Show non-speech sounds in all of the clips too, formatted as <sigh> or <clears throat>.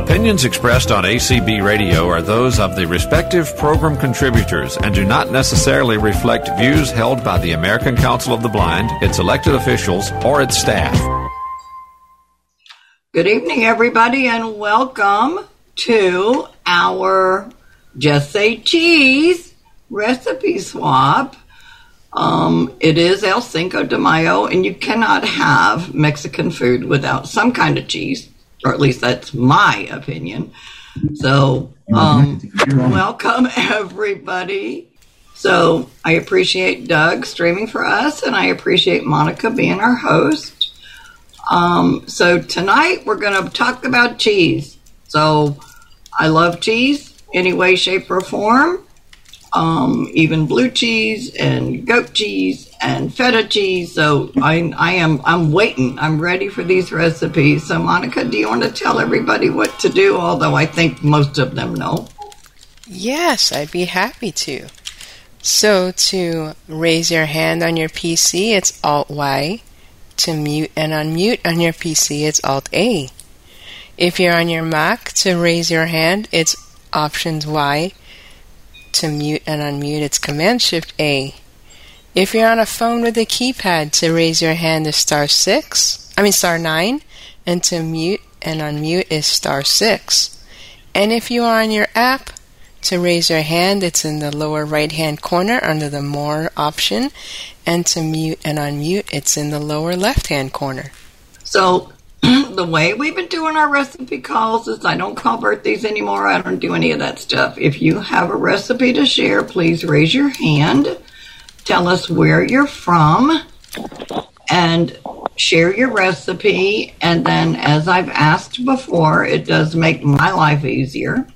Opinions expressed on ACB Radio are those of the respective program contributors and do not necessarily reflect views held by the American Council of the Blind, its elected officials, or its staff. Good evening, everybody, and welcome to our Just Say Cheese recipe swap. Um, it is El Cinco de Mayo, and you cannot have Mexican food without some kind of cheese or at least that's my opinion. So, um, welcome <laughs> everybody. So, I appreciate Doug streaming for us, and I appreciate Monica being our host. Um, so, tonight we're going to talk about cheese. So, I love cheese, any way, shape, or form um, even blue cheese and goat cheese and feta cheese. So I, I am I'm waiting. I'm ready for these recipes. So Monica, do you want to tell everybody what to do? Although I think most of them know. Yes, I'd be happy to. So to raise your hand on your PC, it's Alt Y. To mute and unmute on your PC, it's Alt A. If you're on your Mac, to raise your hand, it's Options Y to mute and unmute, it's Command Shift A. If you're on a phone with a keypad, to raise your hand is star 6, I mean star 9, and to mute and unmute is star 6. And if you are on your app, to raise your hand, it's in the lower right hand corner under the More option, and to mute and unmute, it's in the lower left hand corner. So the way we've been doing our recipe calls is I don't call birthdays anymore. I don't do any of that stuff. If you have a recipe to share, please raise your hand. Tell us where you're from and share your recipe. And then, as I've asked before, it does make my life easier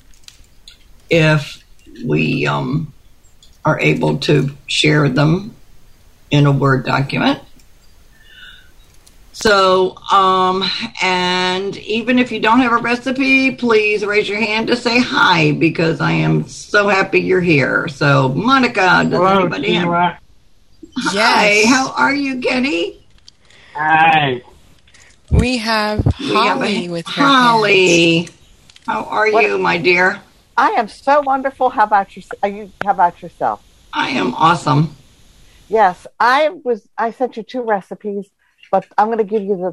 if we um, are able to share them in a Word document. So, um, and even if you don't have a recipe, please raise your hand to say hi because I am so happy you're here. So, Monica, does Hello, anybody have? Yes. Hi, how are you, Kenny? Hi. We have Holly we have with Holly. Hands. How are what? you, my dear? I am so wonderful. How about you? Are you? How about yourself? I am awesome. Yes, I was. I sent you two recipes but I'm going to give you the.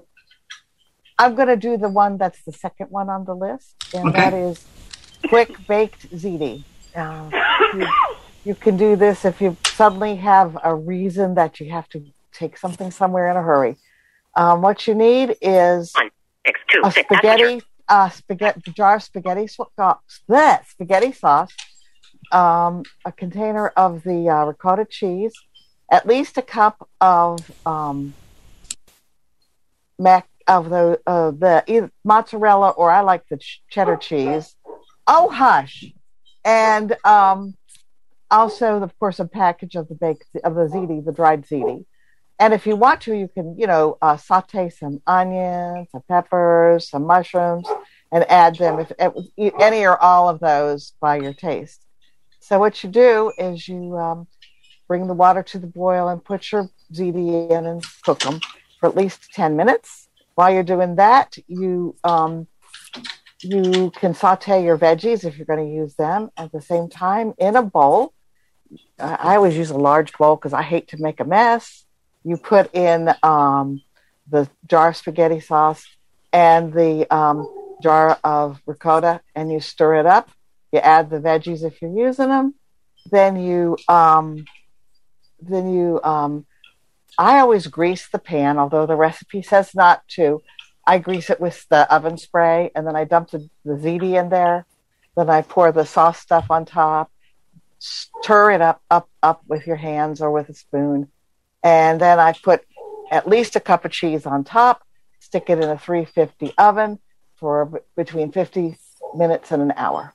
I'm going to do the one that's the second one on the list, and okay. that is quick baked ziti. Uh, you, you can do this if you suddenly have a reason that you have to take something somewhere in a hurry. Um, what you need is a spaghetti, uh, spaghetti jar of spaghetti sauce, spaghetti sauce, um, a container of the uh, ricotta cheese, at least a cup of um, mac of the uh, the mozzarella or I like the ch- cheddar cheese. Oh hush, and um, also of course a package of the baked of the ziti, the dried ziti. And if you want to, you can you know uh, saute some onions, some peppers, some mushrooms, and add them if, if any or all of those by your taste. So what you do is you um, bring the water to the boil and put your ziti in and cook them for at least 10 minutes. While you're doing that, you um, you can saute your veggies if you're going to use them at the same time in a bowl. I always use a large bowl because I hate to make a mess. You put in um, the jar of spaghetti sauce and the um, jar of ricotta, and you stir it up. You add the veggies if you're using them. Then you um, then you um, I always grease the pan, although the recipe says not to. I grease it with the oven spray and then I dump the, the ziti in there. Then I pour the sauce stuff on top, stir it up, up, up with your hands or with a spoon. And then I put at least a cup of cheese on top, stick it in a 350 oven for b- between 50 minutes and an hour.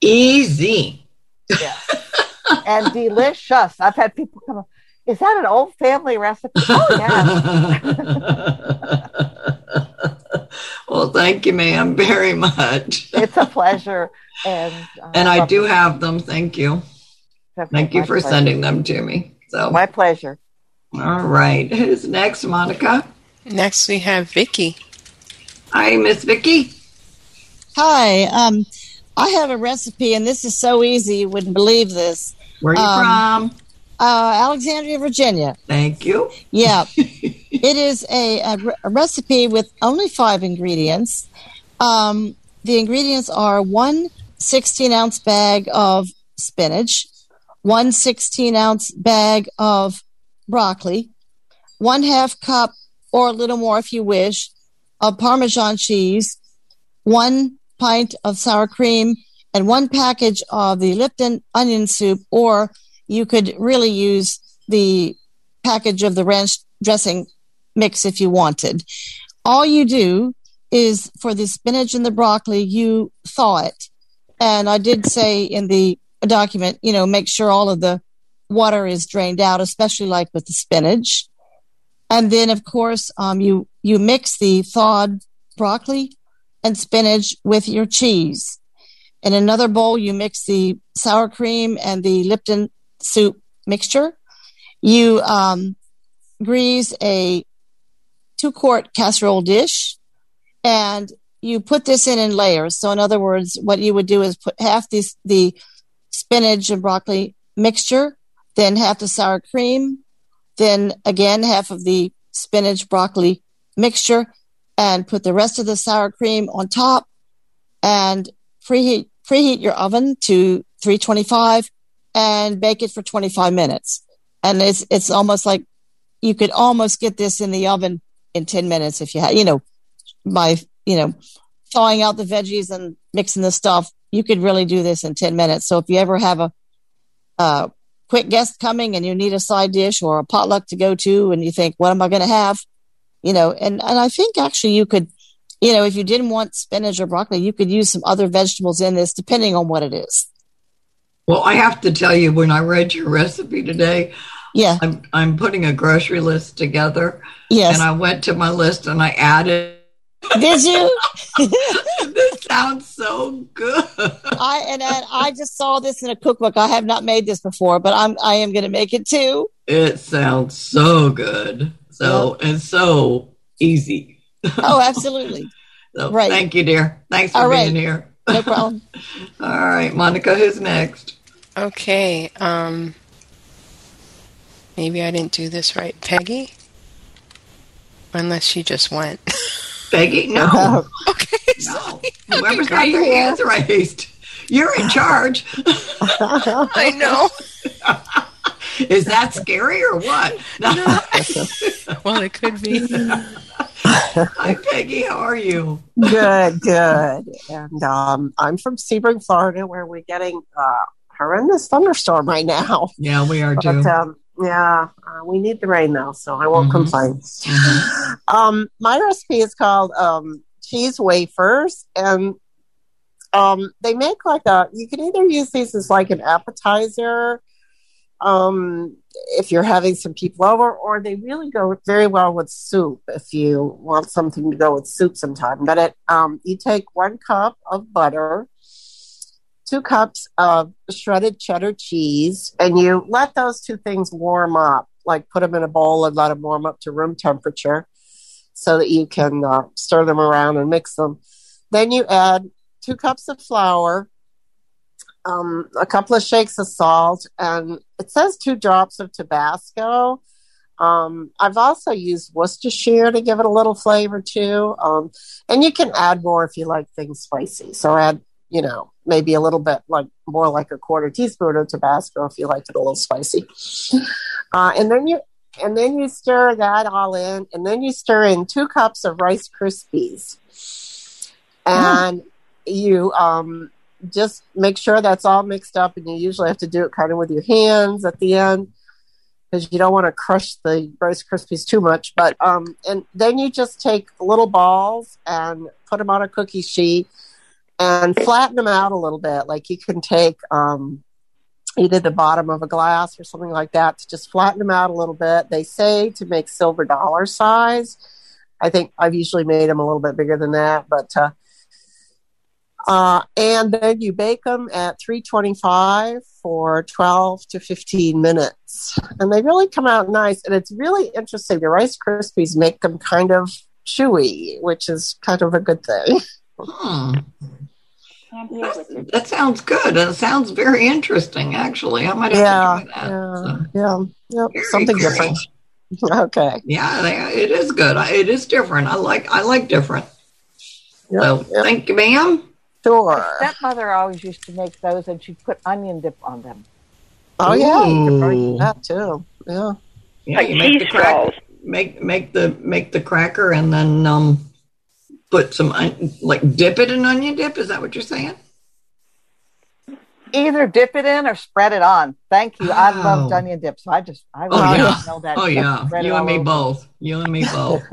Easy. Yeah. and delicious. I've had people come up, is that an old family recipe? Oh, yeah. <laughs> well, thank you, ma'am, very much. <laughs> it's a pleasure. And, uh, and I do have them. Thank you. Thank you for pleasure. sending them to me. So My pleasure. All right. Who's next, Monica? Next, we have Vicky. Hi, Miss Vicky. Hi. Um, I have a recipe, and this is so easy. You wouldn't believe this. Where are you Um, from? Uh, Alexandria, Virginia. Thank you. Yeah. <laughs> it is a, a, re- a recipe with only five ingredients. Um, the ingredients are one 16 ounce bag of spinach, one 16 ounce bag of broccoli, one half cup or a little more if you wish of Parmesan cheese, one pint of sour cream, and one package of the Lipton onion soup, or you could really use the package of the ranch dressing mix if you wanted. All you do is for the spinach and the broccoli, you thaw it. And I did say in the document, you know, make sure all of the water is drained out, especially like with the spinach. And then, of course, um, you you mix the thawed broccoli and spinach with your cheese. In another bowl, you mix the sour cream and the Lipton soup mixture. You um, grease a two quart casserole dish and you put this in in layers. So, in other words, what you would do is put half the, the spinach and broccoli mixture, then half the sour cream, then again half of the spinach broccoli mixture, and put the rest of the sour cream on top and preheat preheat your oven to 325 and bake it for 25 minutes. And it's it's almost like you could almost get this in the oven in 10 minutes if you had, you know, by, you know, thawing out the veggies and mixing the stuff. You could really do this in 10 minutes. So if you ever have a, quick guest coming and you need a side dish or a potluck to go to and you think, what am I going to have? You know, and, and I think actually you could, you know, if you didn't want spinach or broccoli, you could use some other vegetables in this depending on what it is. Well, I have to tell you, when I read your recipe today, Yeah. I'm I'm putting a grocery list together, Yes. and I went to my list and I added. Did you? <laughs> <laughs> this sounds so good. I and, and I just saw this in a cookbook. I have not made this before, but I'm I am going to make it too. It sounds so good. So and so easy. <laughs> Oh, absolutely. So Right. thank you, dear. Thanks for All right. being here. No problem. All right, Monica, who's next? Okay. Um, maybe I didn't do this right. Peggy? Unless she just went. <laughs> Peggy? No, <laughs> okay. no. Whoever's got their hands raised, you're in charge. <laughs> I know. Is that scary or what? Well, it could be. Hi, Peggy. How are you? good, good. And um, I'm from Sebring, Florida, where we're getting uh, horrendous thunderstorm right now. Yeah, we are too. Um, yeah, uh, we need the rain though, so I won't Mhm. complain. Mhm. <laughs> Um, my recipe is called um, cheese wafers, and um, they make like a. You can either use these as like an appetizer, um, if you're having some people over, or they really go very well with soup if you want something to go with soup sometime. But it, um, you take one cup of butter, two cups of shredded cheddar cheese, and you let those two things warm up. Like put them in a bowl and let them warm up to room temperature so that you can uh, stir them around and mix them. Then you add two cups of flour, um, a couple of shakes of salt, and it says two drops of Tabasco. Um, I've also used Worcestershire to give it a little flavor too. Um, and you can add more if you like things spicy. So add, you know, maybe a little bit like more like a quarter teaspoon of Tabasco if you like it a little spicy. Uh, and then you and then you stir that all in, and then you stir in two cups of Rice Krispies, and you um, just make sure that's all mixed up. And you usually have to do it kind of with your hands at the end because you don't want to crush the Rice Krispies too much. But um, and then you just take little balls and put them on a cookie sheet and flatten them out a little bit. Like you can take um, either the bottom of a glass or something like that to just flatten them out a little bit. They say to make silver dollar size. I think I've usually made them a little bit bigger than that, but uh, uh, and then you bake them at 325 for 12 to 15 minutes, and they really come out nice. And it's really interesting. The Rice Krispies make them kind of chewy, which is kind of a good thing. <laughs> Hmm. I'm here with you. That sounds good. It sounds very interesting, actually. I might have Yeah, to try that. yeah, So, yeah, yep, very something cool. different. <laughs> Okay. Yeah, it is good. It is different. I like I like different. Yep, So yep. thank you, ma'am. Sure. Stepmother always used to make those, and she'd put onion dip on them. Oh yeah, you can probably Ooh. do that too. Yeah. Yeah, Like you make the crack, balls. make make the make the cracker and then um put some like dip it in onion dip. Is that what you're saying? Either dip it in or spread it on. Thank you. I oh. love onion dip, so I just I Oh, yeah. know that. Oh yeah, you and me over. both. You and me both. <laughs>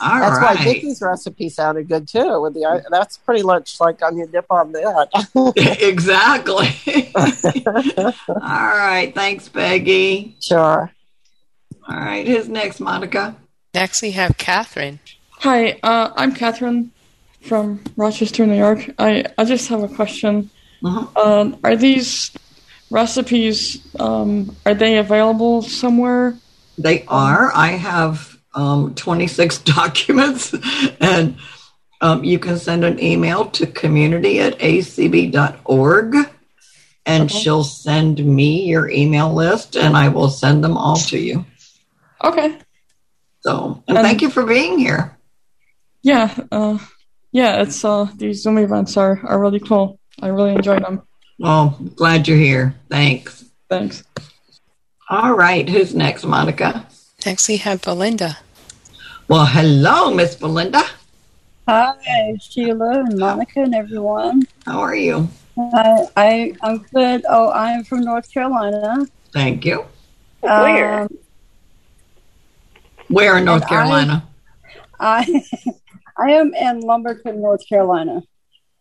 All That's why right. Vicky's recipe sounded good too. With the that's pretty much like onion dip on that. <laughs> exactly. <laughs> All right. Thanks, Peggy. sure. All right. Who's next, Monica? Next, we have Catherine. Hi, uh, I'm Catherine from Rochester, New York. I, I just have a question. Mhm. Um, are these recipes um, are they available somewhere? They are. I have um, 26 <laughs> documents, and um, you can send an email to community at acb.org, and Okay. she'll send me your email list, and I will send them all to you. Okay. So, and Um, thank you for being here. Yeah. Uh, yeah. It's uh, these Zoom events are, are really cool. I really enjoy them. Well, glad you're here. Thanks. Thanks. All right. Who's next, Monica? Next, we have Belinda. Well, hello, Miss Belinda. Hi, Sheila and Monica and everyone. How are you? I, I I'm good. Oh, I'm from North Carolina. Thank you. Where? Um, Where in North And I- Carolina? <laughs> I I am in Lumberton, North Carolina.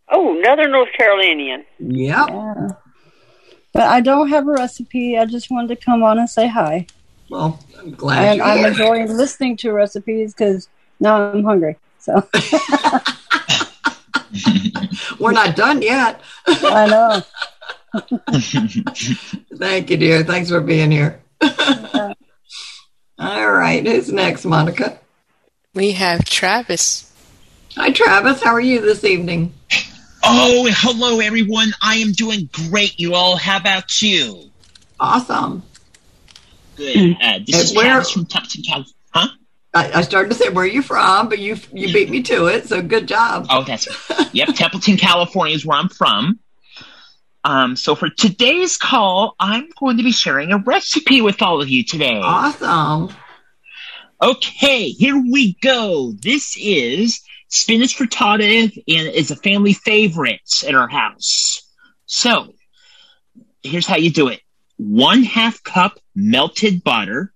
Oh, another North Carolinian. Yep. Yeah. But I don't have a recipe. I just wanted to come on and say hi. Well, I'm glad And you're I'm here. enjoying listening to recipes because now I'm hungry. So <laughs> We're not done yet. I know. <laughs> Thank you, dear. Thanks for being here. <laughs> All right. Who's next, Monica? We have Travis. Hi, Travis. How are you this evening? Oh, hello everyone. I am doing great. You all, how about you? Awesome. Good. Uh, this Uh, is where- Travis from Tucson, California. Huh? I, I started to say, where are you from? But you you beat me to it. So good job. Oh, that's yep. Templeton, California is where I'm from. Um, so for today's call, I'm going to be sharing a recipe with all of you today. Awesome. Okay, here we go. This is spinach frittata, and it's a family favorite at our house. So, here's how you do it: one half cup melted butter.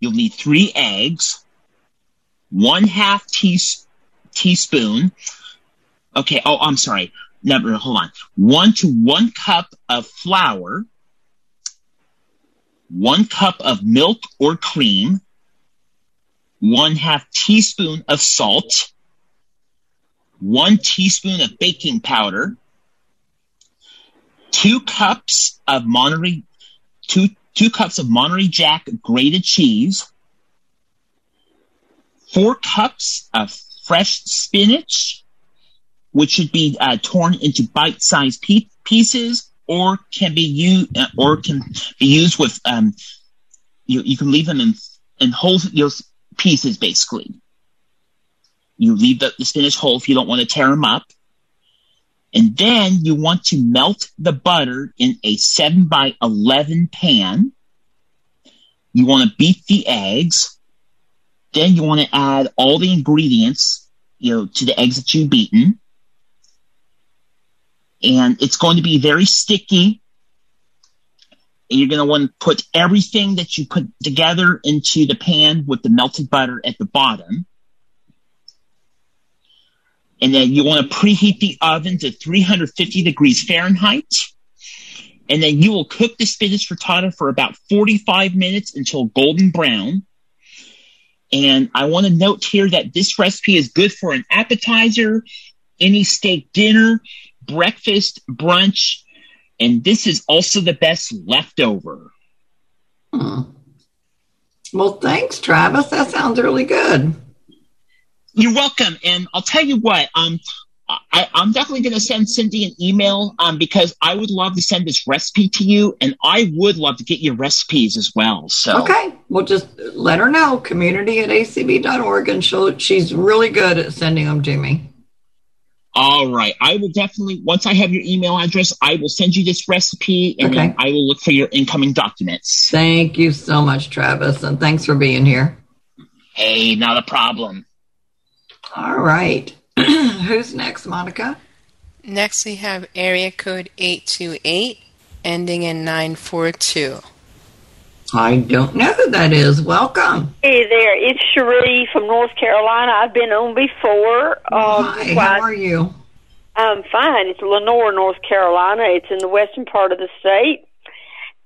You'll need three eggs, one half teas- teaspoon. Okay. Oh, I'm sorry. Never. Hold on. One to one cup of flour one cup of milk or cream, one half teaspoon of salt, one teaspoon of baking powder, two cups of Monterey, two, two cups of Monterey Jack grated cheese, four cups of fresh spinach, which should be uh, torn into bite-sized pe- pieces, or can be used, uh, or can be used with. Um, you you can leave them in in whole you know, pieces, basically. You leave the, the spinach whole if you don't want to tear them up, and then you want to melt the butter in a seven by eleven pan. You want to beat the eggs. Then you want to add all the ingredients, you know, to the eggs that you've beaten and it's going to be very sticky. And you're going to want to put everything that you put together into the pan with the melted butter at the bottom. And then you want to preheat the oven to 350 degrees Fahrenheit. And then you will cook the spinach frittata for about 45 minutes until golden brown. And I want to note here that this recipe is good for an appetizer, any steak dinner, breakfast, brunch, and this is also the best leftover. Hmm. Well, thanks, Travis. That sounds really good. You're welcome. And I'll tell you what, um, I, I'm definitely going to send Cindy an email um, because I would love to send this recipe to you, and I would love to get your recipes as well. So Okay, well, just let her know, community at acb.org, and she'll, she's really good at sending them to me. All right. I will definitely, once I have your email address, I will send you this recipe and Okay. I will look for your incoming documents. Thank you so much, Travis, and thanks for being here. Hey, not a problem. All right. <clears throat> Who's next, Monica? Next, we have area code 828 ending in 942. I don't know who that is. Welcome. Hey there, it's Cherie from North Carolina. I've been on before. Um, Hi, how are you? I'm fine. It's Lenoir, North Carolina. It's in the western part of the state.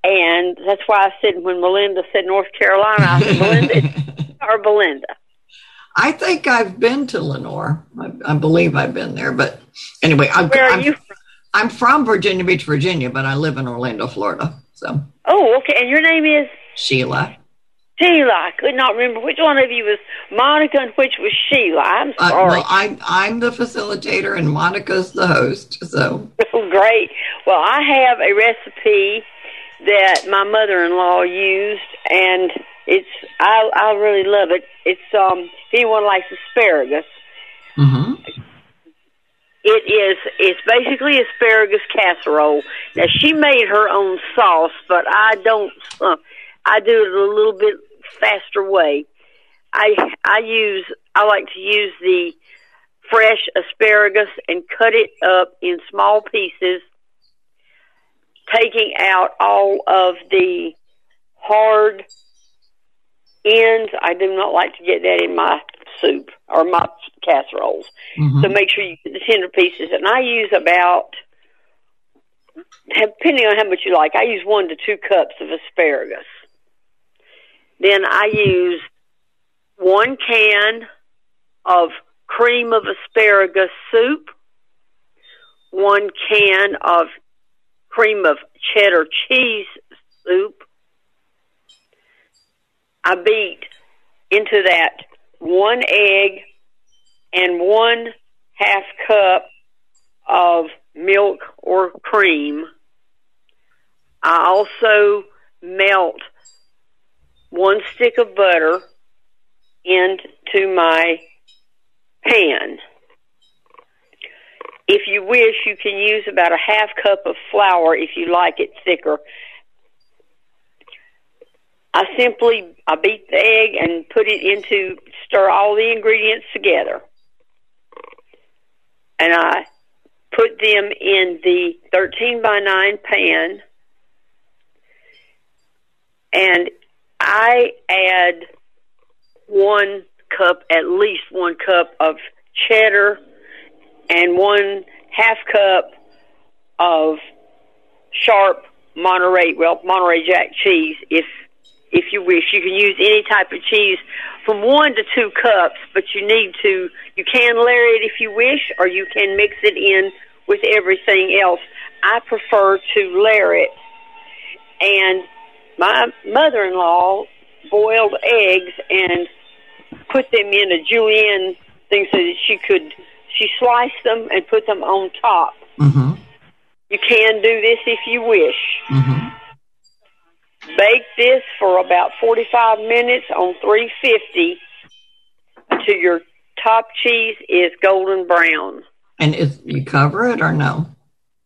And that's why I said when Melinda said North Carolina, I said, Melinda <laughs> or Belinda. I think I've been to Lenoir. I, I believe I've been there, but anyway, I'm, Where are I'm, you I'm from Virginia Beach, Virginia, but I live in Orlando, Florida. So Oh, okay. And your name is Sheila. Sheila. I could not remember which one of you was Monica and which was Sheila. I'm Uh, sorry. well, I, I'm the facilitator and Monica's the host. So <laughs> Oh, great. Well, I have a recipe that my mother-in-law used, and it's I I really love it. It's um if anyone likes asparagus, mhm. It is it's basically asparagus casserole. Now she made her own sauce, but I don't. Uh, I do it a little bit faster way. I I use I like to use the fresh asparagus and cut it up in small pieces, taking out all of the hard ends. I do not like to get that in my soup or my casseroles. Mhm. So make sure you get the tender pieces. And I use about, depending on how much you like, I use one to two cups of asparagus. Then I use one can of cream of asparagus soup, one can of cream of cheddar cheese soup. I beat into that one egg and one half cup of milk or cream. I also melt one stick of butter into my pan. If you wish, you can use about a half cup of flour if you like it thicker. I simply I beat the egg and put it into stir all the ingredients together. And I put them in the 13 by 9 pan and I add one cup, at least one cup of cheddar and one half cup of sharp Monterey, well, Monterey Jack cheese. If if you wish, you can use any type of cheese from one to two cups, but you need to. You can layer it if you wish, or you can mix it in with everything else. I prefer to layer it, and my mother-in-law boiled eggs and put them in a julienne thing so that she could she sliced them and put them on top. Mhm. You can do this if you wish. Mhm. Bake this for about 45 minutes on 350 until your top cheese is golden brown. And is you cover it or no?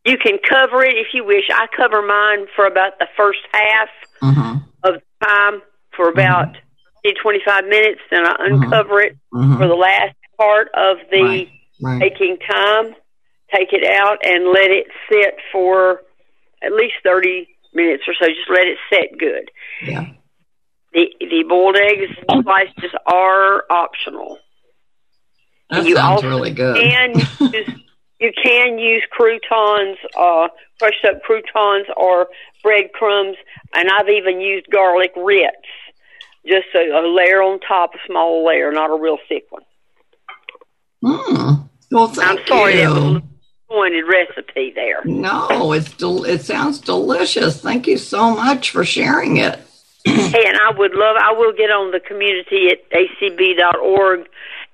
You can cover it if you wish. I cover mine for about the first half Mhm. of the time for about 20, 25 minutes, then I uncover it Mhm. for the last part of the Right, right. baking time. Take it out and let it sit for at least 30 minutes or so. Just let it set good. Yeah. The the boiled eggs slices are optional. That you sounds also really good. Can <laughs> use, you can use croutons, uh, crushed up croutons or breadcrumbs, and I've even used garlic ritz, just a, a layer on top, a small layer, not a real thick one. Mm. Well, thank I'm sorry you. that was pointed recipe there. No, it's del- it sounds delicious. Thank you so much for sharing it. <clears throat> hey, and I would love, I will get on the community at acb.org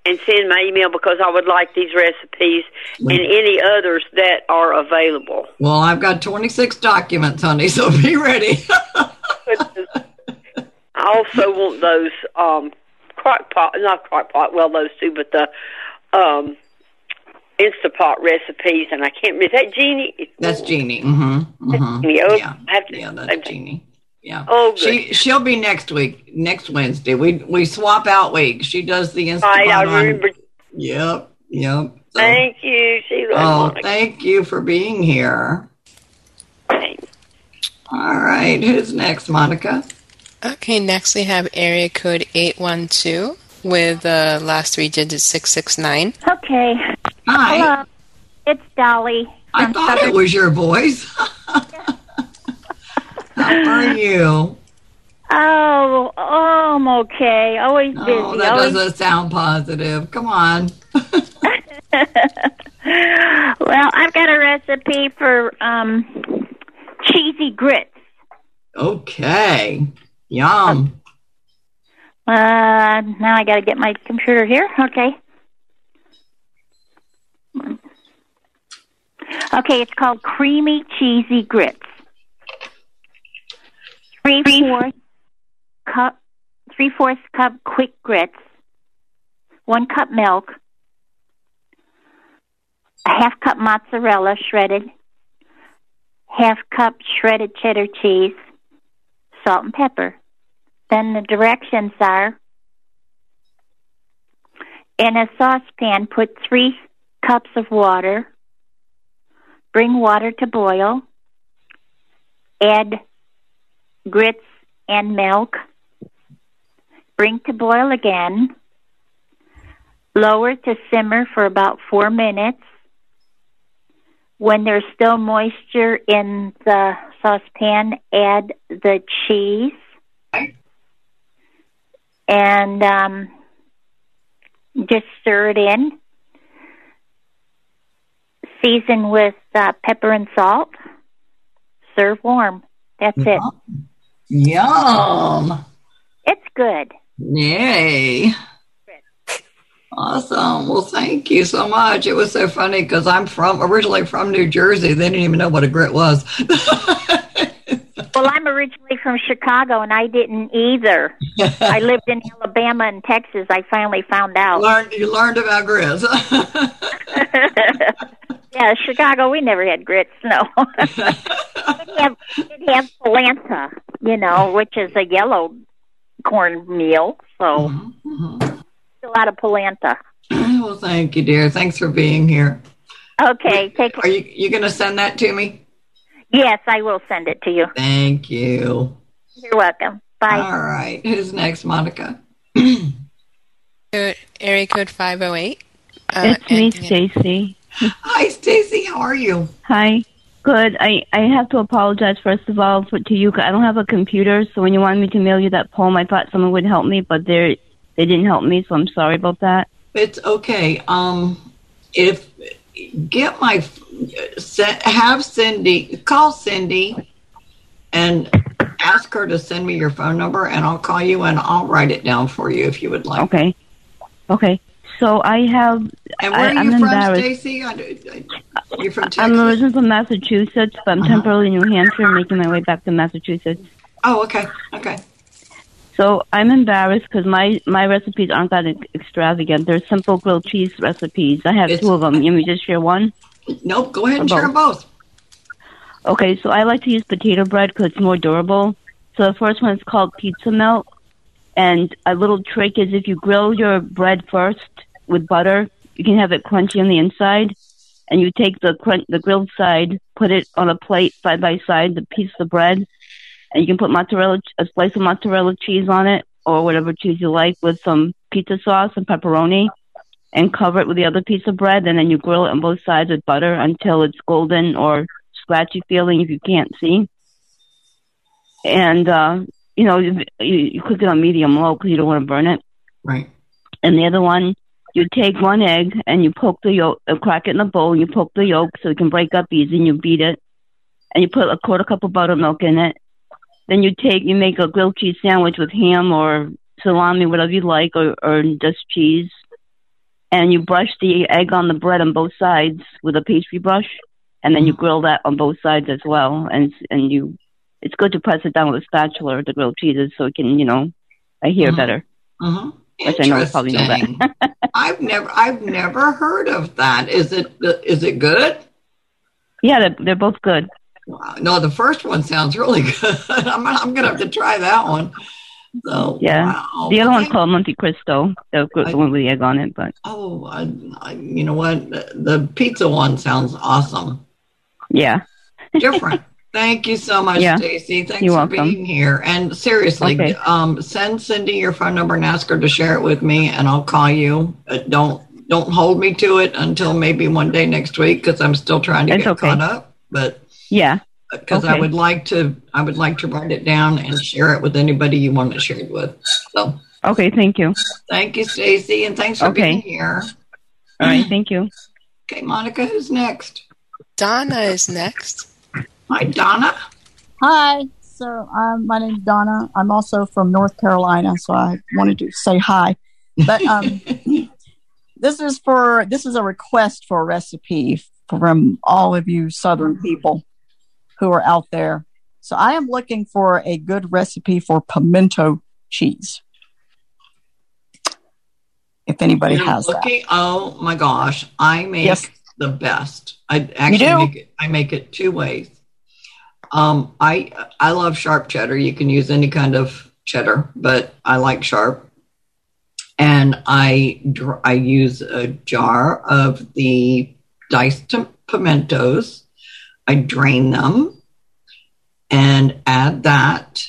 and send my email because I would like these recipes and any others that are available. Well, I've got 26 documents, honey, so be ready. <laughs> I also want those um, crock pot, not crock pot, well, those two, but the um, Instapot recipes, and I can't. Is that Jeannie? That's Jeannie. Mm-hmm. mm-hmm. Jeannie. Oh, Yeah. I have to, Yeah, that's Jeannie. Yeah. Oh, good. She she'll be next week, next Wednesday. We we swap out weeks. She does the Instapot. Right, I on- remember. Yep. Yep. So- Thank you, Sheila. and oh, thank you for being here. All right. Who's next, Monica? Okay, next we have area code 812 with the last three digits 669. Okay. Hi. Hello. It's Dolly. I thought it was your voice. <laughs> How are you? Oh, oh, I'm okay. Always busy. Oh, that always... doesn't sound positive. Come on. <laughs> Well, I've got a recipe for um, cheesy grits. Okay. Yum. Uh, now I got to get my computer here. Okay. Okay, it's called creamy cheesy grits. Three fourths cup, three fourths cup quick grits, one cup milk, a half cup mozzarella shredded, half cup shredded cheddar cheese, salt and pepper. Then the directions are in a saucepan, put three cups of water, bring water to boil, add grits and milk, bring to boil again, lower to simmer for about four minutes. When there's still moisture in the saucepan, add the cheese and um, just stir it in. Season with uh, pepper and salt. Serve warm. That's it. Yum. It's good. Yay. Awesome. Well, thank you so much. It was so funny because I'm from originally from New Jersey. They didn't even know what a grit was. <laughs> Well, I'm originally from Chicago, and I didn't either. I <laughs> lived in Alabama and Texas. I finally found out. learned you learned about grits. <laughs> yeah, Chicago, we never had grits. <laughs> No, <laughs> we'd have we'd have polenta, you know, which is a yellow corn meal. So a lot of polenta. well, thank you, dear. Thanks for being here. Okay, take. Are you you going to send that to me? Yes, I will send it to you. Thank you. You're welcome. Bye. All right. Who's next, Monica? Code- Area code 508. Uh, It's me, Stacy. Hi, Stacy. How are you? Hi. Good. I, I have to apologize first of all for, to you. I don't have a computer, so when you wanted me to mail you that poem, I thought someone would help me, but they they didn't help me, so I'm sorry about that. It's okay. Um, if get my have Cindy call Cindy and ask her to send me your phone number, and I'll call you and I'll write it down for you if you would like. Okay. Okay. So I have. And where I, are you I'm from. Stacy? You're from Texas. I'm originally from Massachusetts, but I'm Uh-huh. temporarily in New Hampshire, making my way back to Massachusetts. Oh, okay. Okay. So I'm embarrassed because my my recipes aren't that extravagant. They're simple grilled cheese recipes. I have two of them. You want me to just share one? Nope. Go ahead and Or share them both. Okay, so I like to use potato bread because it's more durable. So the first one is called pizza melt, and a little trick is if you grill your bread first with butter, you can have it crunchy on the inside, and you take the crunch, the grilled side, put it on a plate side by side, the piece of bread, and you can put mozzarella, a slice of mozzarella cheese on it, or whatever cheese you like, with some pizza sauce and pepperoni, and cover it with the other piece of bread, and then you grill it on both sides with butter until it's golden or scratchy feeling if you can't see. And uh, you know, you, you cook it on medium low because you don't want to burn it. Right. And the other one, you take one egg and you poke the yolk, uh, crack it in a bowl. And you poke the yolk so it can break up easy, and you beat it. And you put a quarter cup of buttermilk in it. Then you take, you make a grilled cheese sandwich with ham or salami, whatever you like, or, or just cheese. and you brush the egg on the bread on both sides with a pastry brush, and then you grill that on both sides as well. And and you, it's good to press it down with a spatula, the grilled cheeses, so it can, you know, adhere Mhm. better. Mhm. Which I know you probably. Interesting. I've never, I've never heard of that. Is it, is it good? yeah, they're, they're both good. Wow. No, the first one sounds really <laughs> good. I'm, I'm gonna have to try that one. So Yeah. wow. The other one's called Monte Cristo. The, the one with the egg on it, but Oh, I, I, you know what? The, the pizza one sounds awesome. yeah. Different. <laughs> Thank you so much, Yeah. Stacy. Thanks You're for welcome. being here. And seriously, Okay. um, send Cindy your phone number and ask her to share it with me, and I'll call you. Uh, don't don't hold me to it until maybe one day next week because I'm still trying to It's get okay. caught up. But Yeah. because I would like to, I would like to write it down and share it with anybody you want to share it with. So Okay, thank you. thank you, Stacy, and thanks for Okay. being here. All right, thank you. Okay, Monica, who's next? Donna is next. Hi, Donna. Hi. So um, my name's Donna. I'm also from North Carolina, so I wanted to say hi. But um, <laughs> this is for this is a request for a recipe from all of you Southern people who are out there. So I am looking for a good recipe for pimento cheese. If anybody You're has that. Oh my gosh, I make Yes. the best. I actually do? make it. I make it two ways. Um, I I love sharp cheddar. You can use any kind of cheddar, but I like sharp. And I I use a jar of the diced pimentos. I drain them and add that,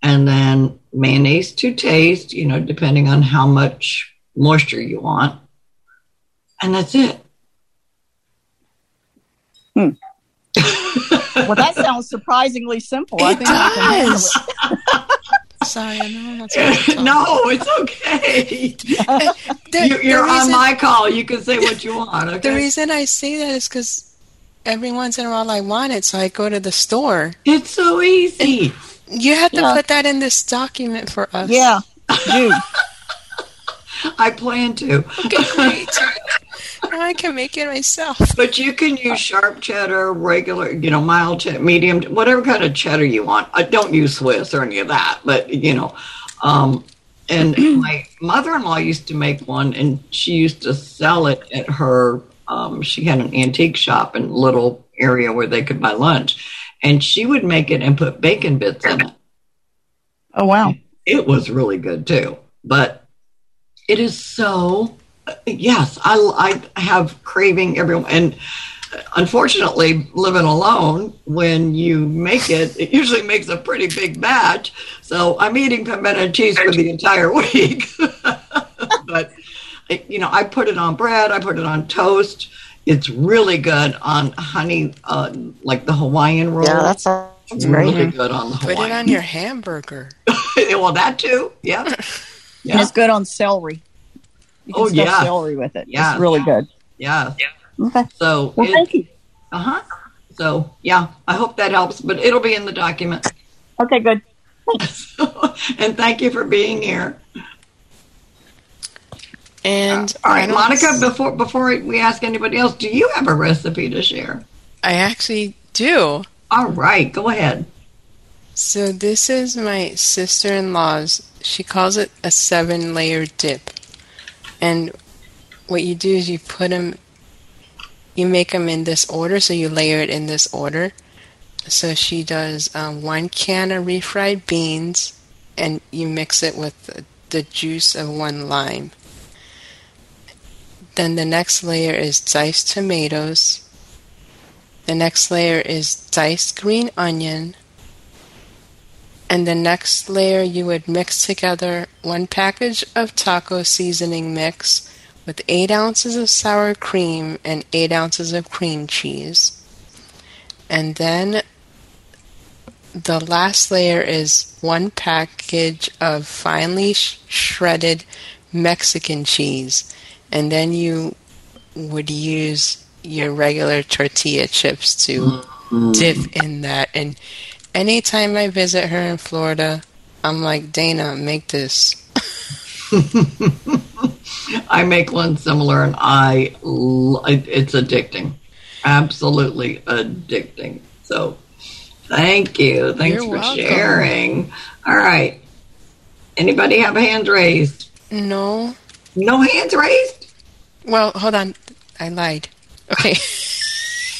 and then mayonnaise to taste. You know, depending on how much moisture you want, and that's it. <laughs> Well, that sounds surprisingly simple. I It think I can does. it. <laughs> Sorry, I know I'm not supposed to talk. no, it's okay. The- you, you're the on my call. You can say what you want. Okay. The reason I say that is because every once in a while I want it, so I go to the store. it's so easy. You have to Yeah. put that in this document for us. Yeah, <laughs> dude. I plan to. Okay, great. <laughs> <laughs> I can make it myself. But you can use sharp cheddar, regular, you know, mild cheddar, medium, whatever kind of cheddar you want. I don't use Swiss or any of that, but you know. Um, and <clears throat> my mother-in-law used to make one, and she used to sell it at her. Um, she had an antique shop in a little area where they could buy lunch, and she would make it and put bacon bits in it. Oh wow. It was really good too, but it is so. Yes, I I have craving everyone and unfortunately living alone when you make it it usually makes a pretty big batch so i'm eating pimento cheese for the entire <laughs> week but you know i put it on bread i put it on toast it's really good on honey uh, like the hawaiian roll Yeah, that sounds it's great. really good on the Hawaiian. Put it on your hamburger. <laughs> well that too yeah And <laughs> yeah it's good on celery. You can Oh, stuff yeah. celery with it. Yeah. It's really good. yeah Okay. so Well, it- thank you. uh-huh so yeah i hope that helps but it'll be in the document Okay, good. <laughs> and thank you for being here And all I right don't- monica before before we ask anybody else do you have a recipe to share I actually do. all right go ahead So this is my sister-in-law's. She calls it a seven-layer dip. And what you do is you put them, you make them in this order. So you layer it in this order. So she does um, one can of refried beans, and you mix it with the, the juice of one lime. Then the next layer is diced tomatoes. The next layer is diced green onion. And the next layer, you would mix together one package of taco seasoning mix with 8 ounces of sour cream and 8 ounces of cream cheese. And then the last layer is one package of finely sh- shredded Mexican cheese. And then you would use your regular tortilla chips to mm-hmm. dip in that. And anytime I visit her in Florida, I'm like, Dana, make this. <laughs> I make one similar, and I it's addicting, absolutely addicting. So, thank you, thanks You're for welcome. sharing. All right, anybody have hands raised? No. No hands raised. Well, hold on. I lied. Okay. <laughs>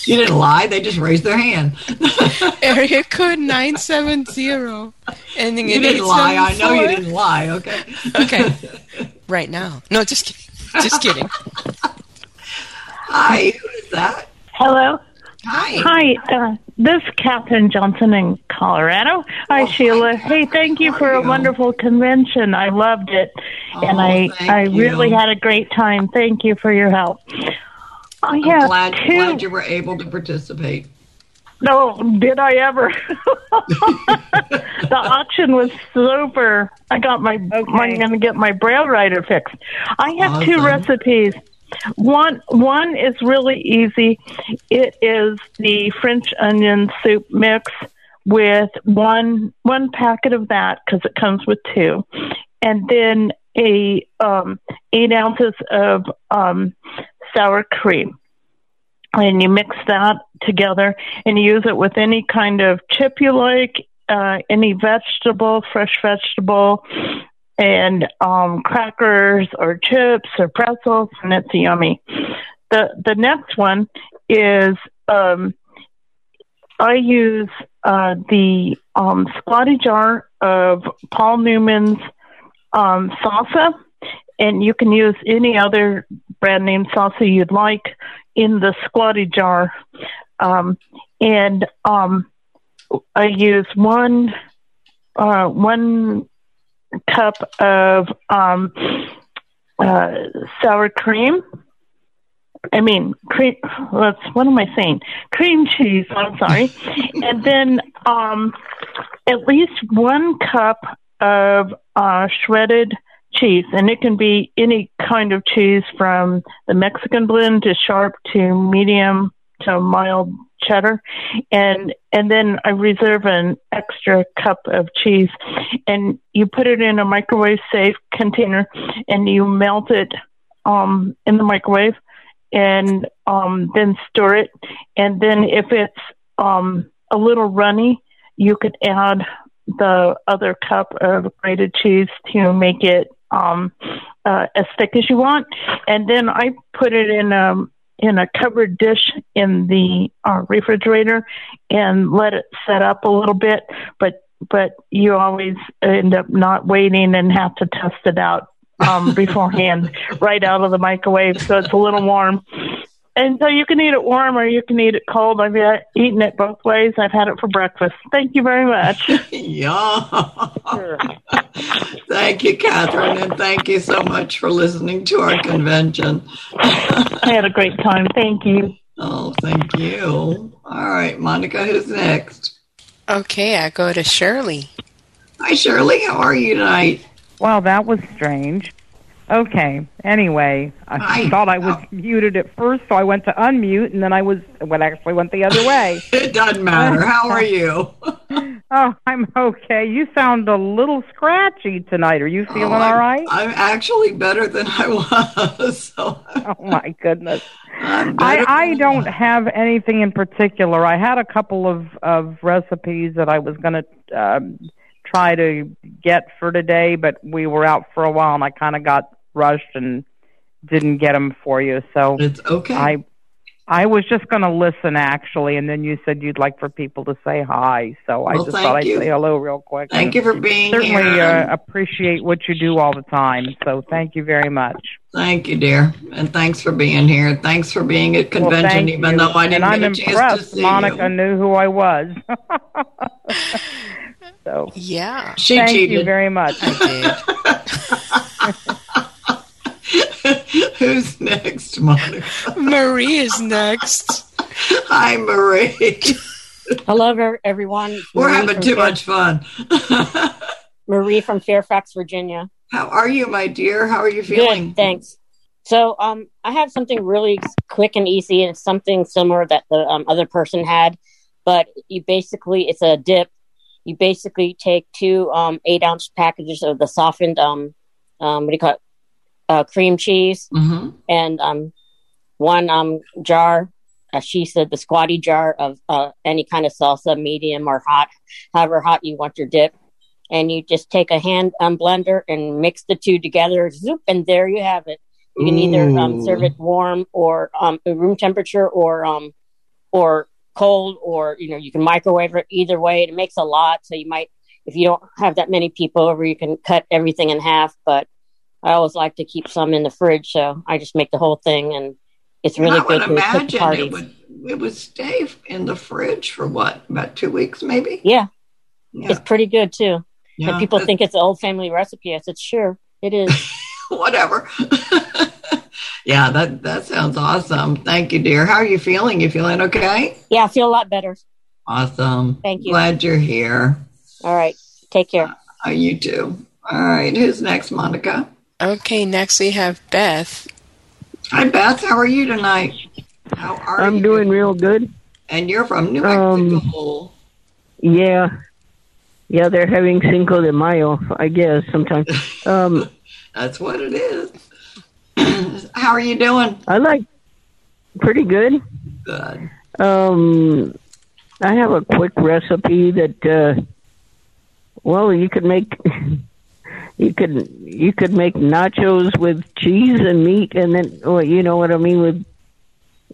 You didn't lie; they just raised their hand. <laughs> Area code 970. Ending You in didn't lie. I know you didn't lie. Okay. Okay. <laughs> right now. No, just kidding. Just kidding. <laughs> Hi, who is that? Hello. Hi. Hi. Uh, this is Catherine Johnson in Colorado. Hi, Sheila. Hey, thank you for a wonderful convention. I loved it, and I I you. really had a great time. Thank you for your help. I I'm have glad, two. glad you were able to participate. No, did I ever? <laughs> the auction was super. I got my. I'm going to get my braille writer fixed. I have two recipes. One one is really easy. It is the French onion soup mix with one one packet of that because it comes with two, and then a um, eight ounces of um, sour cream and you mix that together and you use it with any kind of chip you like, uh, any vegetable, fresh vegetable, and um, crackers or chips or pretzels, and it's yummy. The the next one is um, I use uh, the um, squatty jar of Paul Newman's um, salsa, and you can use any other brand name salsa you'd like in the squatty jar. Um, and um, I use one uh, one cup of um, uh, sour cream. I mean, cream. What's what am I saying? Cream cheese. I'm sorry, <laughs> and then um, at least one cup of uh, shredded cheese, and it can be any kind of cheese from the Mexican blend to sharp to medium to mild cheddar, and and then I reserve an extra cup of cheese, and you put it in a microwave safe container, and you melt it um, in the microwave, and um, then stir it, and then if it's um, a little runny, you could add the other cup of grated cheese to make it um, uh, as thick as you want, and then I put it in a in a covered dish in the uh, refrigerator and let it set up a little bit. But but you always end up not waiting and have to test it out um, <laughs> beforehand, right out of the microwave, so it's a little warm. And so you can eat it warm or you can eat it cold. I've uh, eaten it both ways. I've had it for breakfast. Thank you very much. <laughs> yeah. <laughs> Thank you, Catherine, and thank you so much for listening to our convention. I had a great time. Thank you. Oh, thank you. All right, Monica, who's next? Okay, I go to Shirley. Hi, Shirley. How are you tonight? Well, that was strange. Okay. Anyway, I thought I was muted at first, so I went to unmute, and then I was well, actually went the other <laughs> way. it doesn't matter. How are you? <laughs> oh, I'm okay. You sound a little scratchy tonight. Are you feeling Oh, all right? I'm actually better than I was. <laughs> So. Oh my goodness. I, I don't have anything in particular. I had a couple of, of recipes that I was going to um, try to get for today, but we were out for a while and I kind of got rushed and didn't get them for you. So it's okay. I I was just going to listen actually, and then you said you'd like for people to say hi, so I Well, just thank thought I'd you. say hello real quick. Thank and you for being certainly here. uh, appreciate what you do all the time. So thank you very much. Thank you, dear, and thanks for being here. Thanks for being at convention, thank even you. though I didn't and I'm get a chance impressed. to see Monica you. knew who I was. <laughs> <laughs> so yeah, She thank you very much. <laughs> <laughs> Who's next, Monica? Marie is next. Hi, Marie. Hello, ver- everyone. We're Marie having too Fair- much fun. <laughs> Marie from Fairfax, Virginia. How are you, my dear? How are you feeling? Good, thanks. So, um, I have something really quick and easy, and it's something similar that the um, other person had, but you basically it's a dip. You basically take two um, eight ounce packages of the softened um, um, what do you call it? Uh, cream cheese Mm-hmm. and um, one um, jar. Uh, she said the squatty jar of uh, any kind of salsa, medium or hot, however hot you want your dip. And you just take a hand um, blender and mix the two together, zoop, and there you have it. You can either um, serve it warm or um, room temperature or um, or cold, or you know you can microwave it. Either way, it makes a lot. So you might, if you don't have that many people over, you can cut everything in half. But I always like to keep some in the fridge, so I just make the whole thing, and it's really good. I would good to cook imagine it would it would stay in the fridge for what about two weeks maybe. Yeah. Yeah. It's pretty good too. Yeah. And people think it's an old family recipe. I said, sure, it is. <laughs> Whatever. <laughs> yeah, that that sounds awesome. Thank you, dear. How are you feeling? You feeling okay? yeah, I feel a lot better. Awesome. Thank you. Glad you're here. All right. Take care. Oh, you too. All right. Who's next, Monica? Okay, next we have Beth. Hi, Beth. How are you tonight? How are I'm you? doing real good. And you're from New Um, Mexico. Yeah. Yeah, they're having Cinco de Mayo, I guess, sometimes. <laughs> Um, That's what it is. <clears throat> How are you doing? I like pretty good. Good. Um, I have a quick recipe that, uh, well, you could make, <laughs> you could, you could make nachos with cheese and meat and then, well, you know what I mean, with,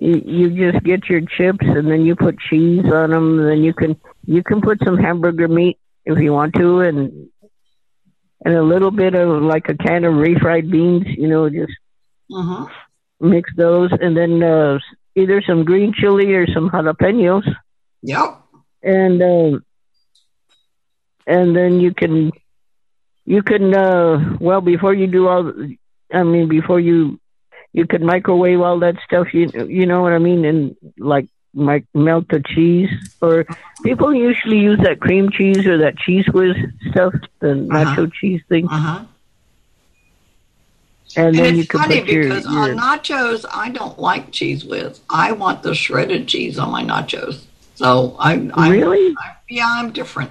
you, you just get your chips and then you put cheese on them. Then you can, you can put some hamburger meat if you want to and, and a little bit of like a can of refried beans, you know, just Uh-huh. mix those and then uh, either some green chili or some jalapenos Yep. and uh, and then you can you can uh, well before you do all I mean before you you could microwave all that stuff you you know what I mean and like mic- melt the cheese or people usually use that cream cheese or that Cheez Whiz stuff the nacho cheese thing Uh-huh. and And then you it's can funny put your, because your on nachos, I don't like Cheez Whiz. I want the shredded cheese on my nachos. So I, I Really? I, yeah, I'm different.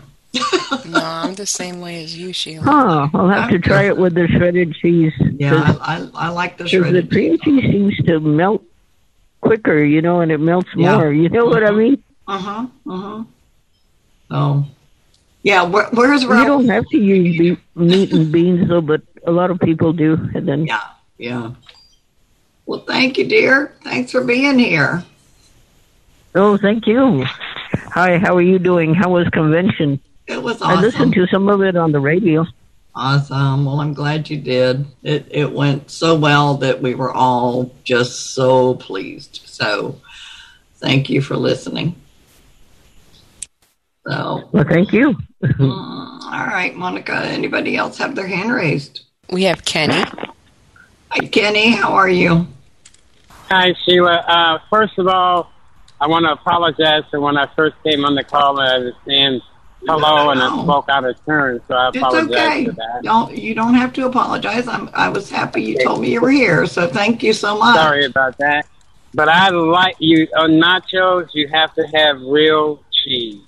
No, I'm the same way as you, Sheila. Oh, I'll have to try it with the shredded cheese. Yeah, I, I, I like the Because the shredded cream cheese seems to melt quicker, you know, and it melts Yeah. more. You know what I mean? Uh huh. Uh huh. So, yeah. Where, where's You Ralph? don't have to use be- meat and beans though, but a lot of people do. And then Yeah. Yeah. Well, thank you, dear. Thanks for being here. oh, thank you. Hi, how are you doing? How was convention? It was I listened to some of it on the radio. Awesome. Well, I'm glad you did. It it went so well that we were all just so pleased. So, thank you for listening. So, Well, thank you. <laughs> all right, Monica. Anybody else have their hand raised? We have Kenny. Hi, Kenny. How are you? Hi, Sheila. Uh, first of all, I want to apologize for when I first came on the call and I was saying hello and I spoke out of turn, so I It's apologize okay. for that. Don't you don't have to apologize. I'm I was happy you told me you were here. So thank you so much. Sorry about that. But I like you on nachos. You have to have real cheese.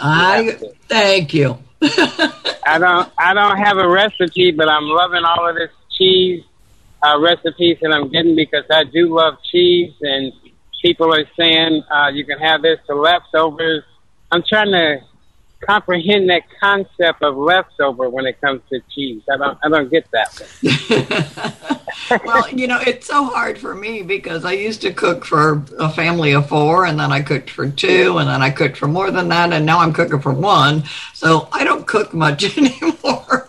I thank you. <laughs> I don't. I don't have a recipe, but I'm loving all of this cheese uh, recipes that I'm getting because I do love cheese, and people are saying uh, you can have this for leftovers. I'm trying to comprehend that concept of leftover when it comes to cheese. I don't. I don't get that. well, you know, it's so hard for me because I used to cook for a family of four, and then I cooked for two, and then I cooked for more than that, and now I'm cooking for one. So I don't cook much <laughs> anymore.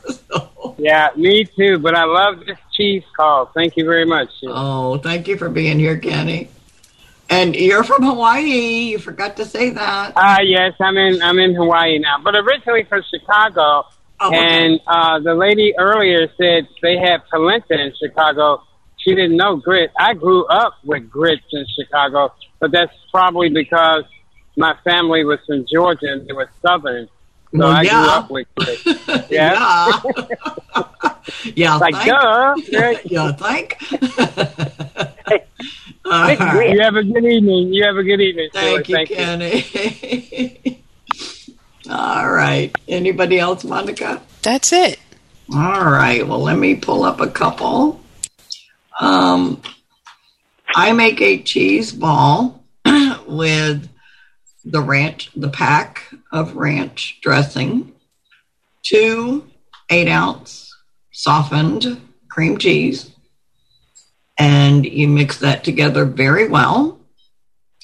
Yeah, me too. But I love this cheese call. Thank you very much. Oh, thank you for being here, Kenny. And you're from Hawaii. You forgot to say that. Ah, yes, I'm in. I'm in Hawaii now, but originally from Chicago. Oh, okay. And uh, the lady earlier said they have polenta in Chicago. She didn't know grit. I grew up with grits in Chicago, but that's probably because my family was from Georgia and they were Southern. So Well, I grew yeah. up with grits. <laughs> Yeah. Yeah, <laughs> like thank- duh. <laughs> yeah, thank. You have a good evening. You have a good evening. Thank Sheila. you, Kenny. <laughs> All right. Anybody else, Monica? That's it. All right. Well, let me pull up a couple. Um, I make a cheese ball <clears throat> with the ranch, the pack of ranch dressing, two eight ounce softened cream cheese, and you mix that together very well.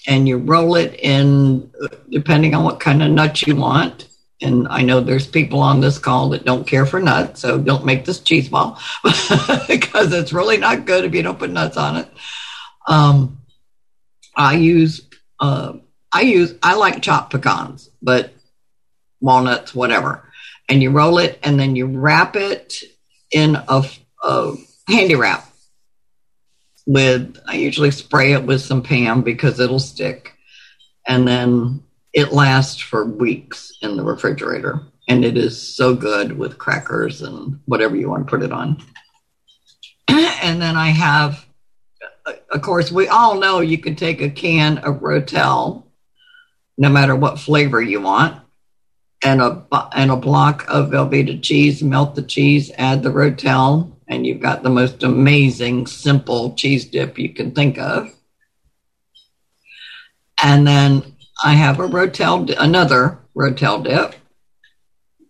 And you roll it in, depending on what kind of nuts you want. And I know there's people on this call that don't care for nuts, so don't make this cheese ball <laughs> because it's really not good if you don't put nuts on it. Um, I use uh, I use I like chopped pecans, but walnuts, whatever. And you roll it, and then you wrap it in a, a handy wrap with. I usually spray it with some Pam because it'll stick, and then it lasts for weeks in the refrigerator, and it is so good with crackers and whatever you want to put it on. <clears throat> and then I have uh, of course, we all know you can take a can of Rotel, no matter what flavor you want, and a and a block of Velveeta cheese. Melt the cheese, add the Rotel, and you've got the most amazing, simple cheese dip you can think of. And then I have a Rotel, another Rotel dip,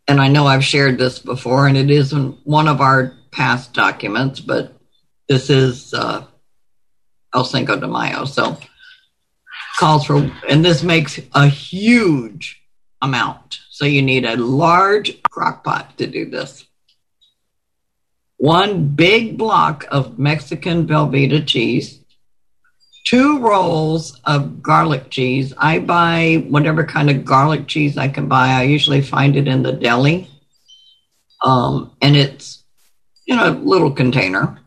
and I know I've shared this before, and it is in one of our past documents, but this is. Uh, El Cinco de Mayo. So calls for, and this makes a huge amount. So you need a large crock pot to do this. One big block of Mexican Velveeta cheese, two rolls of garlic cheese. I buy whatever kind of garlic cheese I can buy. I usually find it in the deli. Um, and it's in a little container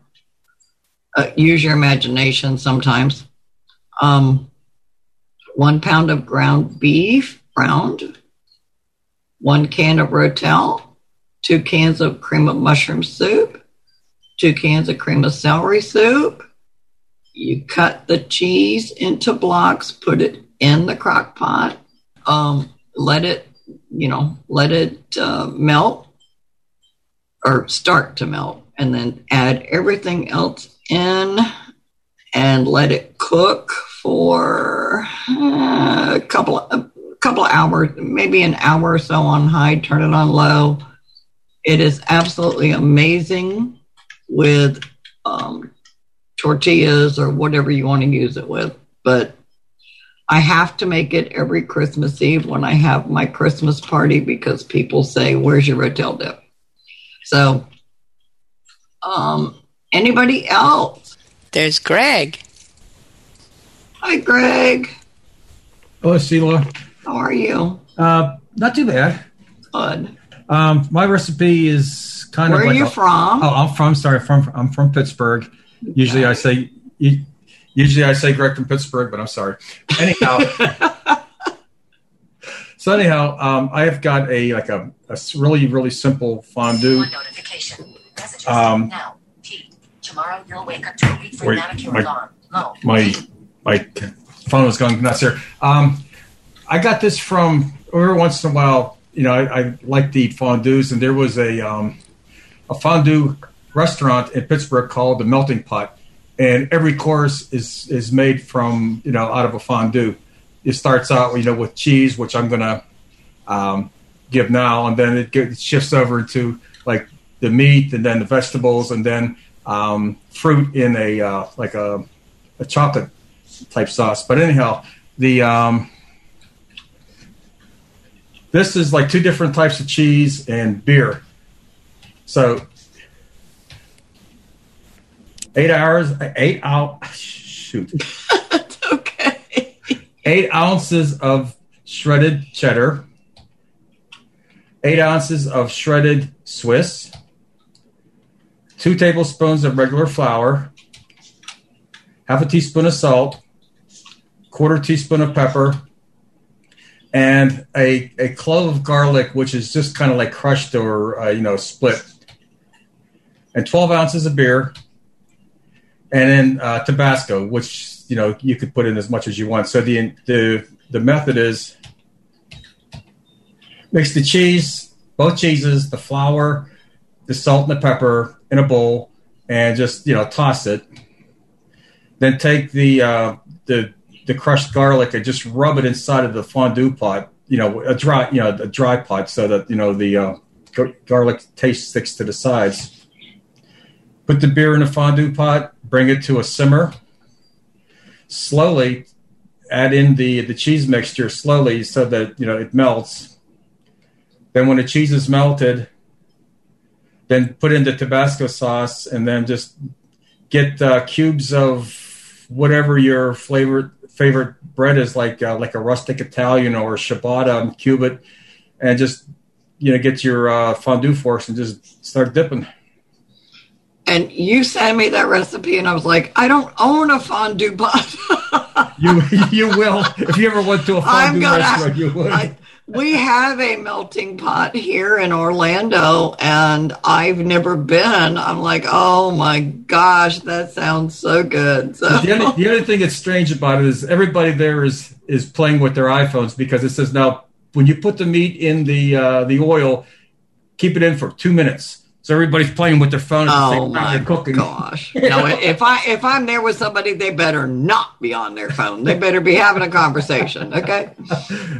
uh, use your imagination sometimes. Um, one pound of ground beef, ground, one can of Rotel, two cans of cream of mushroom soup, two cans of cream of celery soup. You cut the cheese into blocks, put it in the crock pot, um, let it, you know, let it uh, melt or start to melt, and then add everything else in and let it cook for uh, a couple a couple of hours, maybe an hour or so on high. Turn it on low. It is absolutely amazing with um, tortillas or whatever you want to use it with. But I have to make it every Christmas Eve when I have my Christmas party because people say, "Where's your Rotel dip?" So, um, Anybody else? There's Greg. Hi, Greg. Hello, Sheila. How are you? Uh, not too bad. Good. Um, my recipe is kind Where of. are like you a- from? Oh, I'm from. Sorry, from I'm from Pittsburgh. Usually I say. Usually I say Greg from Pittsburgh, but I'm sorry. Anyhow. <laughs> so anyhow, um, I have got a like a really really simple fondue. Um, Now, Pete, tomorrow you'll wake up to a week for Wait, manicure my- alarm. No. my my phone was going nuts here. Um, I got this from every once in a while. You know, I, I like to eat fondues, and there was a um, a fondue restaurant in Pittsburgh called the Melting Pot, and every course is is made from you know out of a fondue. It starts out you know with cheese, which I'm gonna um, give now, and then it, get, it shifts over to like the meat, and then the vegetables, and then um, fruit in a uh, like a a chocolate type sauce. But anyhow, the um, this is like two different types of cheese and beer. So eight hours, eight out. Shoot. <laughs> okay. Eight ounces of shredded cheddar. Eight ounces of shredded Swiss. Two tablespoons of regular flour half a teaspoon of salt, quarter teaspoon of pepper, and a, a clove of garlic, which is just kind of like crushed or uh, you know split, and 12 ounces of beer, and then uh, Tabasco, which you know you could put in as much as you want. So the the the method is mix the cheese, both cheeses, the flour, the salt and the pepper in a bowl, and just you know toss it Then take the uh, the the crushed garlic and just rub it inside of the fondue pot. You know, a dry you know a dry pot so that you know the uh, garlic taste sticks to the sides. Put the beer in a fondue pot. Bring it to a simmer. Slowly add in the the cheese mixture slowly so that you know it melts. Then when the cheese is melted, then put in the Tabasco sauce and then just get uh, cubes of whatever your favorite favorite bread is, like uh, like a rustic Italian or ciabatta, and cube it, and just you know get your uh, fondue forks and just start dipping. And you sent me that recipe, and I was like, I don't own a fondue pot. <laughs> You you will if you ever went to a fondue gonna- restaurant, you would. I- we have a melting pot here in Orlando, and I've never been. I'm like, oh my gosh, that sounds so good. So the, only, the only thing that's strange about it is everybody there is is playing with their iPhones because it says now when you put the meat in the uh, the oil, keep it in for two minutes. So everybody's playing with their phone at the Oh same time my they're cooking. gosh! No, if I if I'm there with somebody, they better not be on their phone. They better be having a conversation. Okay.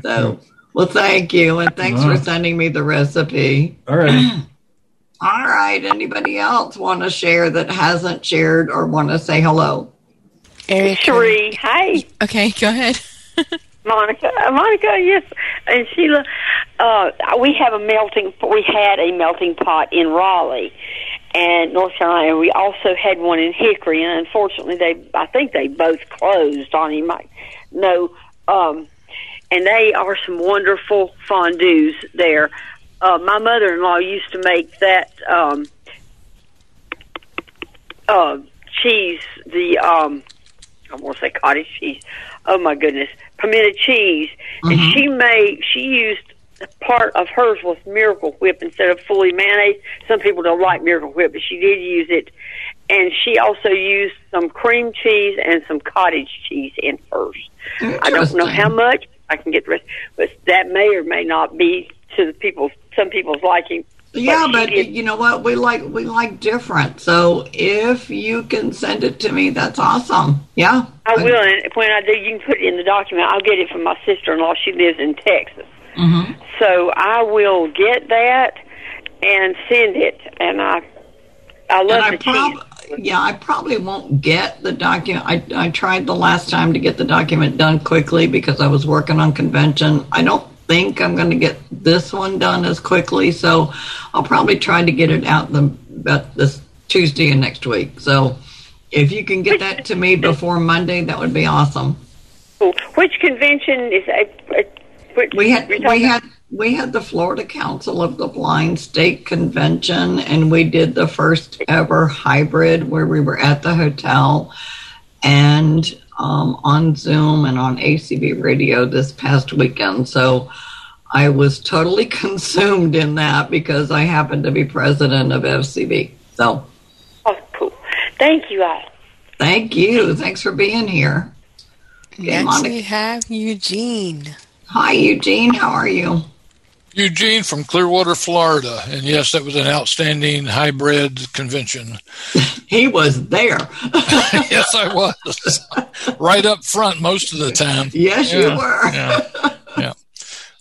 So, well, thank you, and thanks for sending me the recipe. All right. <clears throat> All right. Anybody else want to share that hasn't shared or want to say hello? Sheree, hi. Okay, go ahead. <laughs> Monica, uh, Monica, yes, and Sheila. Uh, we have a melting. We had a melting pot in Raleigh, and North Carolina. We also had one in Hickory, and unfortunately, they. I think they both closed. On you might know, um, and they are some wonderful fondues there. Uh, my mother-in-law used to make that um, uh, cheese. The um, I want to say cottage cheese. Oh my goodness, pimento cheese, and Mhm. she made. She used part of hers was Miracle Whip instead of fully mayonnaise. Some people don't like Miracle Whip, but she did use it, and she also used some cream cheese and some cottage cheese in hers. I don't know how much. I can get the rest, but that may or may not be to the people. Some people's liking. Yeah, she but you know what? We like we like different. So if you can send it to me, that's awesome. Yeah. I will, and when I do, you can put it in the document. I'll get it from my sister-in-law. She lives in Texas, Mm-hmm. so I will get that and send it. And I, I love And I the prob- cheese. Yeah, I probably won't get the document. I, I tried the last time to get the document done quickly because I was working on convention. I don't think I'm going to get this one done as quickly, so I'll probably try to get it out the about this Tuesday and next week. So if you can get that to me before Monday, that would be awesome. Which convention is? A, which, We had we talking- had we had the Florida Council of the Blind State Convention, and we did the first ever hybrid where we were at the hotel and um, on Zoom and on ACB Radio this past weekend. So I was totally <laughs> consumed in that because I happened to be president of FCB. So Oh, cool. Thank you all. thank you. Thanks for being here. Okay, Next Monica. we have Eugene. Hi, Eugene. How are you? Eugene from Clearwater, Florida. And yes, that was an outstanding hybrid convention. <laughs> He was there. <laughs> yes, I was. right up front most of the time. Yes, you were. Yeah. yeah.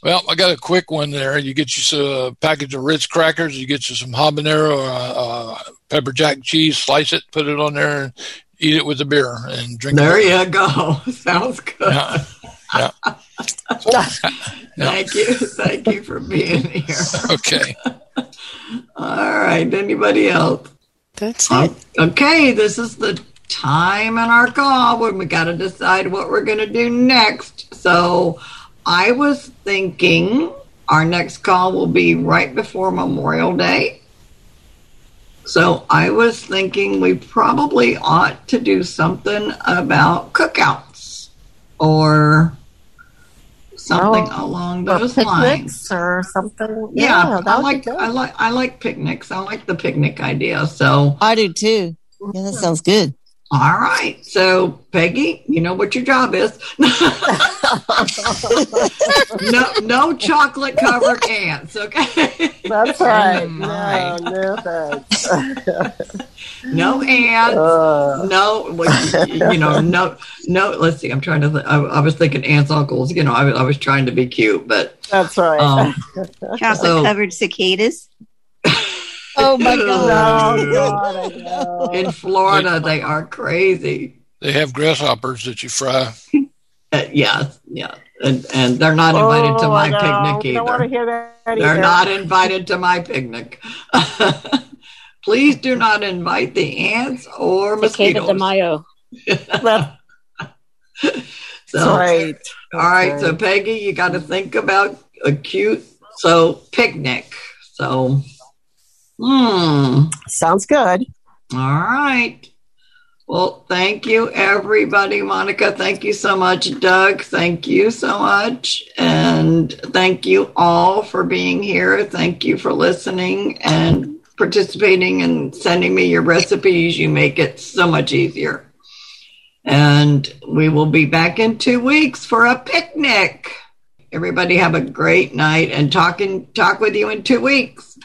Well, I got a quick one there. You get you a package of Ritz crackers. You get you some habanero, uh, uh, pepper jack cheese. Slice it, put it on there, and eat it with a beer and drink. There you go. <laughs> Sounds good. Yeah. Yeah. <laughs> Thank you. Thank you for being here. <laughs> Okay. All right. Anybody else? That's it. Okay. This is the time in our call when we got to decide what we're going to do next. So I was thinking our next call will be right before Memorial Day. So I was thinking we probably ought to do something about cookouts or something Oh, along those picnics lines or something. Yeah, Yeah, that I like. I like I like picnics. I like the picnic idea. So I do too. Yeah, that mm-hmm. sounds good. All right. So, Peggy, you know what your job is. <laughs> no, no chocolate covered ants. Okay. That's right. <laughs> my. No, no thanks. <laughs> No ants. Uh. no, what- you know, no, no. Let's see. I'm trying to. Th- I, I was thinking ants, uncles. You know, I, was- I was trying to be cute, but That's right. Um, Chocolate so- covered cicadas. Oh my <laughs> God. Oh, God, in Florida, they are crazy. They have grasshoppers that you fry. Uh, yes, yeah, and and they're not invited to Oh, my I know. picnic Don't want to either. hear that They're either. not invited to my picnic. <laughs> Please do not invite the ants or Cicada de. Mayo. <laughs> So, right. all right, Okay. so Peggy, you got to think about a cute so picnic. So, hmm. Sounds good. All right. Well, thank you, everybody. Monica, thank you so much. Doug, thank you so much. And thank you all for being here. Thank you for listening and participating and sending me your recipes. You make it so much easier. And we will be back in two weeks for a picnic. Everybody have a great night and talk, talking talk with you in two weeks.